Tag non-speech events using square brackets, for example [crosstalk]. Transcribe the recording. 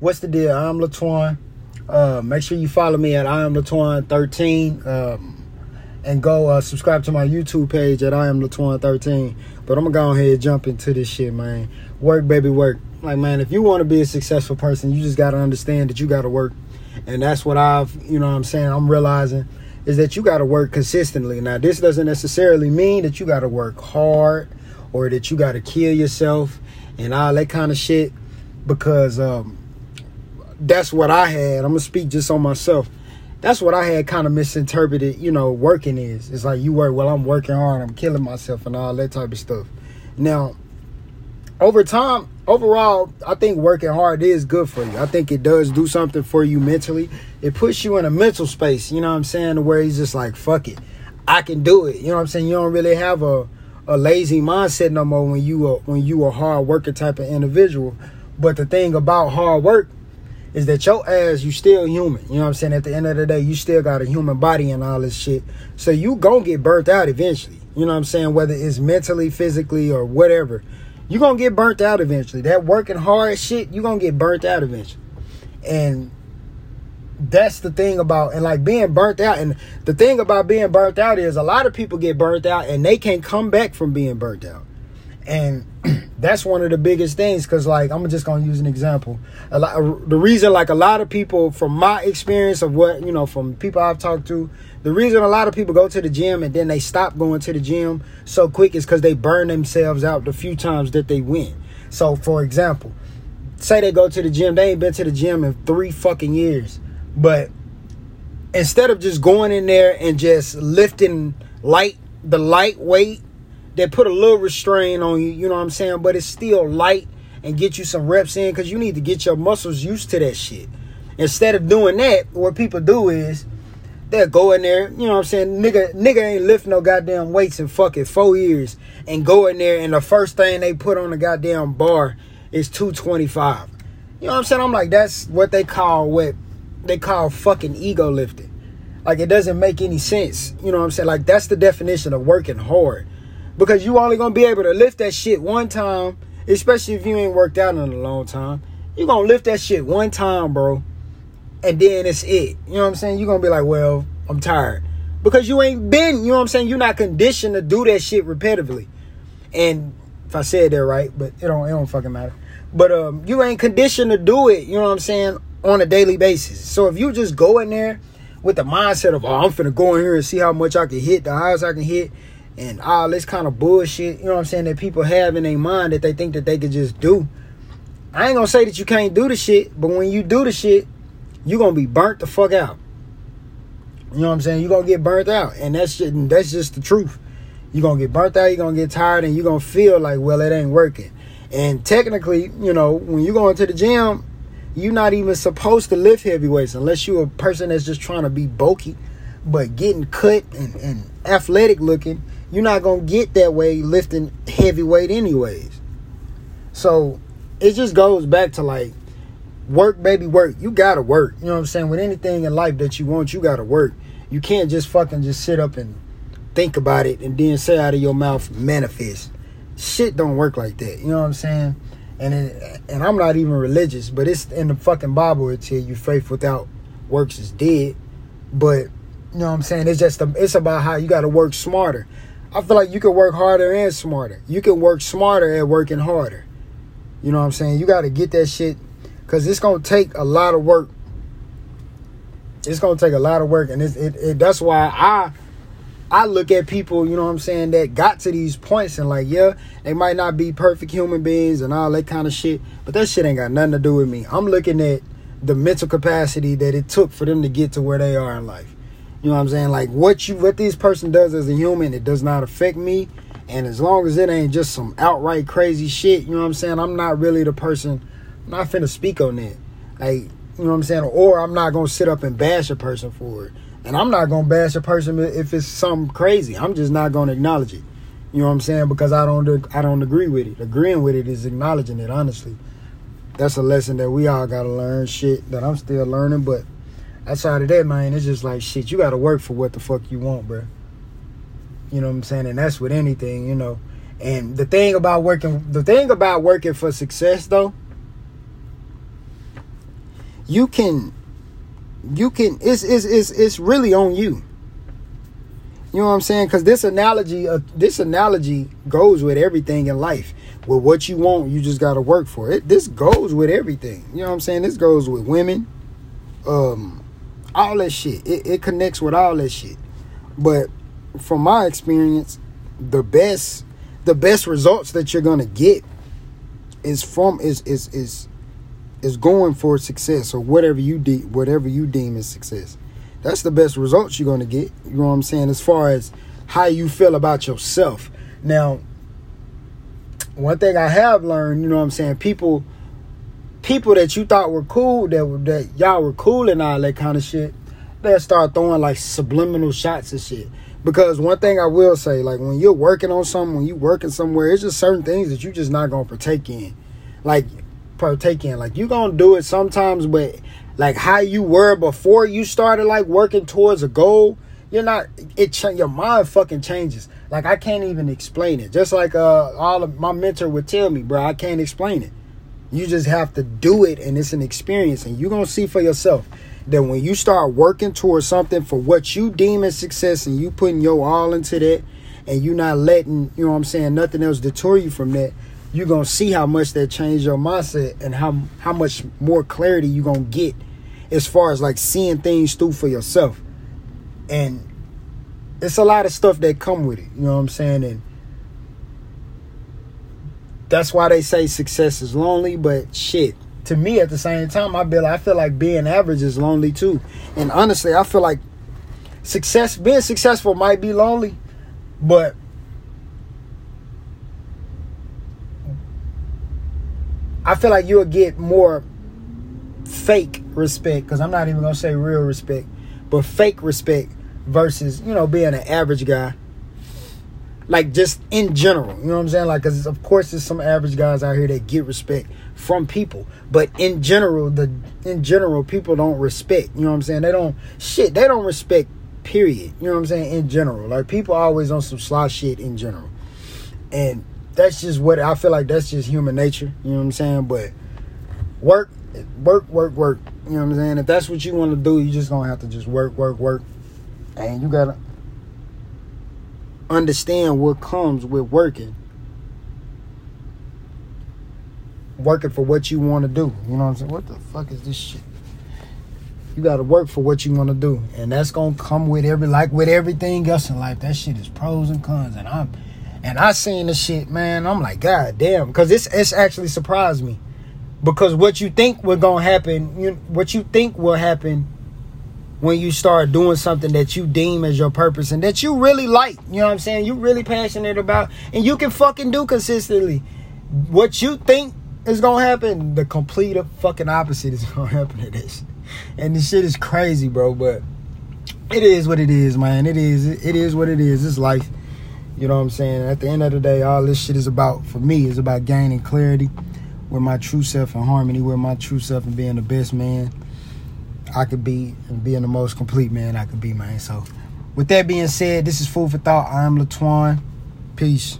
what's the deal? I'm Latuan. Uh, make sure you follow me at I am Latuan 13. Um, and go uh, subscribe to my YouTube page at I am Latuan 13. But I'm gonna go ahead and jump into this shit, man. Work, baby, work. Like, man, if you want to be a successful person, you just gotta understand that you gotta work. And that's what I've, you know what I'm saying, I'm realizing is that you gotta work consistently. Now, this doesn't necessarily mean that you gotta work hard or that you gotta kill yourself and all that kind of shit because um, that's what I had. I'm gonna speak just on myself. That's what I had kind of misinterpreted, you know, working is. It's like you work, well, I'm working hard, I'm killing myself and all that type of stuff. Now, over time, overall, I think working hard is good for you. I think it does do something for you mentally. It puts you in a mental space, you know what I'm saying, where he's just like, fuck it. I can do it. You know what I'm saying? You don't really have a, a lazy mindset no more when you are when you a hard worker type of individual. But the thing about hard work is that your ass, you still human. You know what I'm saying? At the end of the day, you still got a human body and all this shit. So you gonna get burnt out eventually. You know what I'm saying? Whether it's mentally, physically, or whatever. you gonna get burnt out eventually. That working hard shit, you gonna get burnt out eventually. And that's the thing about and like being burnt out. And the thing about being burnt out is a lot of people get burnt out and they can't come back from being burnt out. And [clears throat] that's one of the biggest things because like i'm just gonna use an example. Lot, the reason like a lot of people from my experience of what you know from people i've talked to the reason a lot of people go to the gym and then they stop going to the gym so quick is because they burn themselves out the few times that they win so for example say they go to the gym they ain't been to the gym in three fucking years but instead of just going in there and just lifting light the light weight that put a little restraint on you, you know what I'm saying? But it's still light and get you some reps in because you need to get your muscles used to that shit. Instead of doing that, what people do is they'll go in there, you know what I'm saying? Nigga, nigga ain't lift no goddamn weights in fucking four years and go in there and the first thing they put on the goddamn bar is 225. You know what I'm saying? I'm like, that's what they call what they call fucking ego lifting. Like it doesn't make any sense. You know what I'm saying? Like that's the definition of working hard because you only gonna be able to lift that shit one time, especially if you ain't worked out in a long time. You gonna lift that shit one time, bro, and then it's it. You know what I'm saying? You gonna be like, well, I'm tired because you ain't been. You know what I'm saying? You're not conditioned to do that shit repetitively. And if I said that right, but it don't it don't fucking matter. But um, you ain't conditioned to do it. You know what I'm saying? On a daily basis. So if you just go in there with the mindset of, oh, I'm finna go in here and see how much I can hit, the highest I can hit, and all this kind of bullshit, you know what I'm saying, that people have in their mind that they think that they could just do. I ain't gonna say that you can't do the shit, but when you do the shit, you're gonna be burnt the fuck out. You know what I'm saying? You're gonna get burnt out. And that's just, that's just the truth. You're gonna get burnt out, you're gonna get tired, and you're gonna feel like, well, it ain't working. And technically, you know, when you go into the gym, you're not even supposed to lift heavy weights unless you're a person that's just trying to be bulky, but getting cut and, and athletic looking you're not gonna get that way lifting heavy weight anyways. So it just goes back to like work, baby, work. You gotta work. You know what I'm saying? With anything in life that you want, you gotta work. You can't just fucking just sit up and think about it and then say out of your mouth manifest. Shit don't work like that. You know what I'm saying? And it, and I'm not even religious, but it's in the fucking Bible. It tell you faith without works is dead. But you know what I'm saying? It's just a, it's about how you got to work smarter. I feel like you can work harder and smarter. You can work smarter at working harder. You know what I'm saying? You got to get that shit because it's gonna take a lot of work. It's gonna take a lot of work, and it, it, that's why I I look at people, you know what I'm saying, that got to these points and like, yeah, they might not be perfect human beings and all that kind of shit, but that shit ain't got nothing to do with me. I'm looking at the mental capacity that it took for them to get to where they are in life. You know what I'm saying? Like what you what this person does as a human, it does not affect me. And as long as it ain't just some outright crazy shit, you know what I'm saying? I'm not really the person. I'm not finna speak on that. Like, you know what I'm saying? Or I'm not gonna sit up and bash a person for it. And I'm not gonna bash a person if it's something crazy. I'm just not gonna acknowledge it. You know what I'm saying? Because I don't I don't agree with it. Agreeing with it is acknowledging it, honestly. That's a lesson that we all gotta learn. Shit that I'm still learning, but outside of that, man, it's just like shit. You got to work for what the fuck you want, bro. You know what I'm saying? And that's with anything, you know. And the thing about working, the thing about working for success, though, you can you can it's it's it's, it's really on you you know what i'm saying because this analogy uh, this analogy goes with everything in life with what you want you just got to work for it this goes with everything you know what i'm saying this goes with women um all that shit it, it connects with all that shit but from my experience the best the best results that you're gonna get is from is is is is going for success or whatever you de- whatever you deem as success. That's the best results you're gonna get. You know what I'm saying? As far as how you feel about yourself. Now, one thing I have learned, you know what I'm saying, people people that you thought were cool, that that y'all were cool and all that kind of shit, they'll start throwing like subliminal shots and shit. Because one thing I will say, like when you're working on something, when you working somewhere, it's just certain things that you just not gonna partake in. Like partake in. Like you gonna do it sometimes, but like how you were before you started like working towards a goal, you're not. It ch- your mind fucking changes. Like I can't even explain it. Just like uh, all of my mentor would tell me, bro, I can't explain it. You just have to do it, and it's an experience, and you're gonna see for yourself that when you start working towards something for what you deem as success and you putting your all into that and you not letting, you know what I'm saying, nothing else deter you from that, you're gonna see how much that changed your mindset and how how much more clarity you're gonna get as far as like seeing things through for yourself. And it's a lot of stuff that come with it, you know what I'm saying? And that's why they say success is lonely, but shit to me at the same time, I feel I feel like being average is lonely too. And honestly, I feel like success being successful might be lonely, but I feel like you'll get more fake respect because I'm not even gonna say real respect, but fake respect versus you know being an average guy. Like just in general, you know what I'm saying? Like, cause of course there's some average guys out here that get respect, from people. But in general, the in general, people don't respect. You know what I'm saying? They don't shit. They don't respect. Period. You know what I'm saying? In general, like people always on some sly shit in general, and that's just what I feel like. That's just human nature. You know what I'm saying? But work, work, work, work. You know what I'm saying? If that's what you want to do, you just gonna have to just work, work, work, and you gotta understand what comes with working working for what you want to do. You know what I'm saying? What the fuck is this shit? You got to work for what you want to do, and that's gonna come with every like with everything else in life. That shit is pros and cons, and I'm and I seen the shit, man. I'm like, god damn, because it's it's actually surprised me because what you think will gonna happen, you what you think will happen when you start doing something that you deem as your purpose and that you really like. You know what I'm saying? You really passionate about, and you can fucking do consistently. What you think is gonna happen. The complete fucking opposite is [laughs] gonna happen to this. And this shit is crazy, bro. But it is what it is, man. It is. It is what it is. It's life. You know what I'm saying? At the end of the day, all this shit is about, for me, is about gaining clarity with my true self and harmony with my true self and being the best man I could be and being the most complete man I could be, man. So, with that being said, this is Food for Thought. I'm Latwan. Peace.